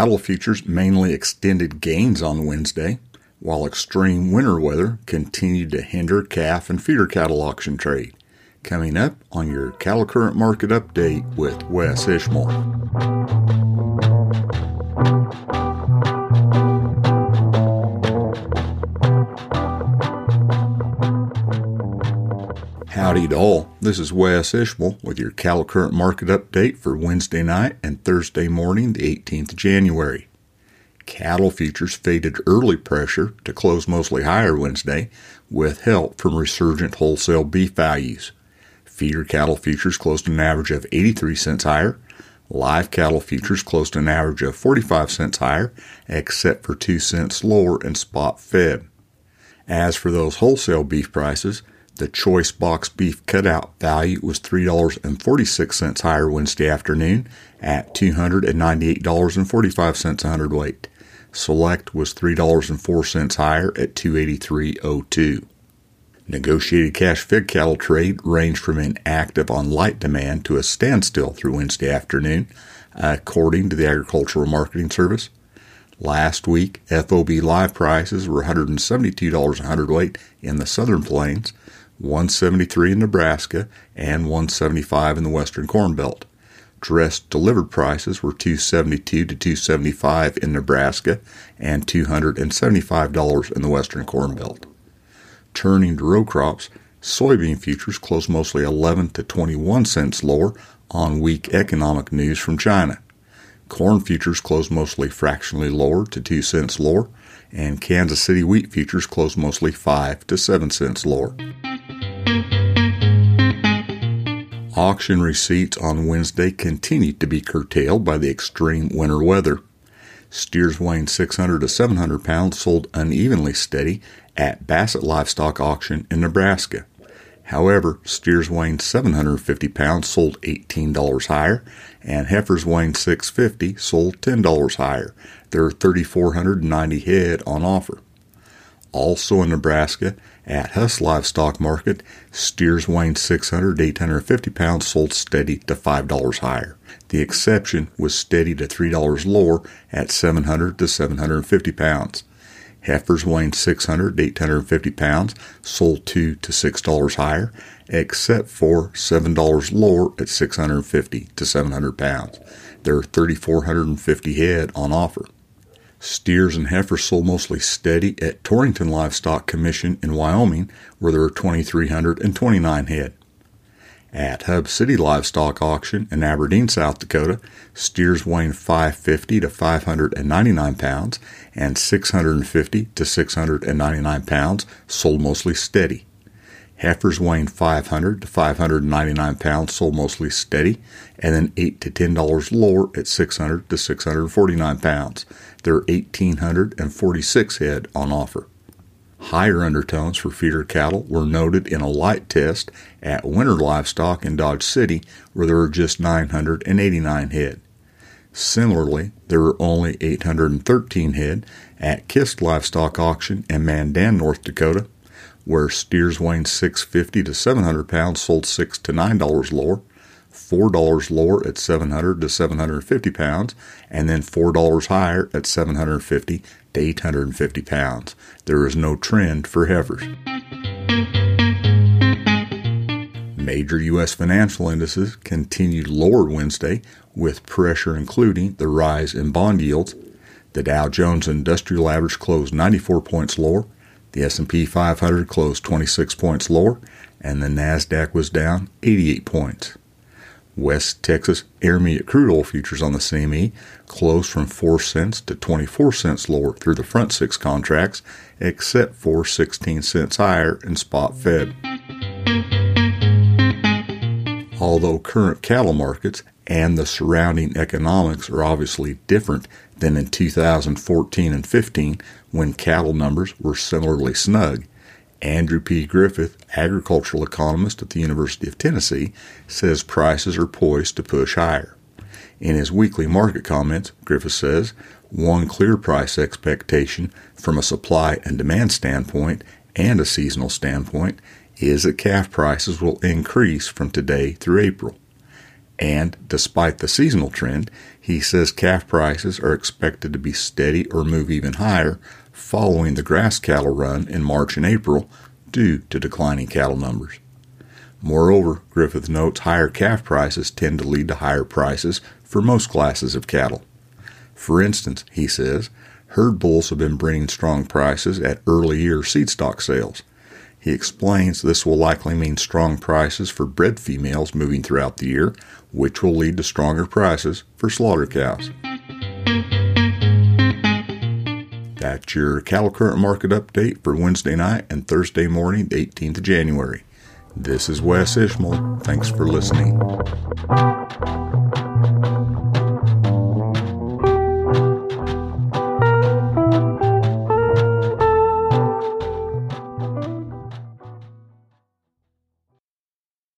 Cattle futures mainly extended gains on Wednesday, while extreme winter weather continued to hinder calf and feeder cattle auction trade. Coming up on your cattle current market update with Wes Ishmael. Howdy to all. This is Wes Ishmael with your cattle current market update for Wednesday night and Thursday morning, the 18th of January. Cattle futures faded early pressure to close mostly higher Wednesday with help from resurgent wholesale beef values. Feeder cattle futures closed an average of 83 cents higher. Live cattle futures closed an average of 45 cents higher, except for 2 cents lower in spot Feb. As for those wholesale beef prices, the choice box beef cutout value was $3.46 higher Wednesday afternoon at $298.45 a hundredweight. Select was $3.04 higher at 283.02. Negotiated cash fed cattle trade ranged from inactive on light demand to a standstill through Wednesday afternoon, according to the Agricultural Marketing Service. Last week, FOB live prices were $172 a hundredweight in the Southern Plains, 173 in Nebraska, and 175 in the Western Corn Belt. Dressed delivered prices were 272 to 275 in Nebraska and $275 in the Western Corn Belt. Turning to row crops, soybean futures closed mostly 11 to 21 cents lower on weak economic news from China. Corn futures closed mostly fractionally lower to 2 cents lower, and Kansas City wheat futures closed mostly 5 to 7 cents lower. Auction receipts on Wednesday continued to be curtailed by the extreme winter weather. Steers weighing 600 to 700 pounds sold unevenly steady at Bassett Livestock Auction in Nebraska. However, steers weighing 750 pounds sold $18 higher, and heifers weighing 650 sold $10 higher. There are 3,490 head on offer. Also in Nebraska, at Huss Livestock Market, steers weighing 600 to 850 pounds sold steady to $5 higher. The exception was steady to $3 lower at 700 to 750 pounds. Heifers weighing 600 to 850 pounds sold 2 to $6 higher, except for $7 lower at 650 to 700 pounds. There are 3,450 head on offer. Steers and heifers sold mostly steady at Torrington Livestock Commission in Wyoming, where there are 2,329 head. At Hub City Livestock Auction in Aberdeen, South Dakota, steers weighing 550 to 599 pounds and 650 to 699 pounds sold mostly steady. Heifers weighing 500 to 599 pounds sold mostly steady, and then 8 to $10 lower at 600 to 649 pounds. There are 1,846 head on offer. Higher undertones for feeder cattle were noted in a light test at Winter Livestock in Dodge City, where there were just 989 head. Similarly, there were only 813 head at Kist Livestock Auction in Mandan, North Dakota, where steers weighing 650 to 700 pounds sold 6 to $9 lower, $4 lower at 700 to 750 pounds, and then $4 higher at 750 to 850 pounds. There is no trend for heifers. Major U.S. financial indices continued lower Wednesday, with pressure including the rise in bond yields. The Dow Jones Industrial Average closed 94 points lower, the S&P 500 closed 26 points lower, and the Nasdaq was down 88 points. West Texas Intermediate crude oil futures on the CME closed from 4 cents to 24 cents lower through the front six contracts, except for 16 cents higher in spot Feb. Although current cattle markets and the surrounding economics are obviously different than in 2014 and 15 when cattle numbers were similarly snug, Andrew P. Griffith, agricultural economist at the University of Tennessee, says prices are poised to push higher. In his weekly market comments, Griffith says one clear price expectation from a supply and demand standpoint and a seasonal standpoint is that calf prices will increase from today through April. And despite the seasonal trend, he says calf prices are expected to be steady or move even higher following the grass cattle run in March and April due to declining cattle numbers. Moreover, Griffith notes higher calf prices tend to lead to higher prices for most classes of cattle. For instance, he says, herd bulls have been bringing strong prices at early year seed stock sales. He explains this will likely mean strong prices for bred females moving throughout the year, which will lead to stronger prices for slaughter cows. That's your cattle current market update for Wednesday night and Thursday morning, the 18th of January. This is Wes Ishmael. Thanks for listening.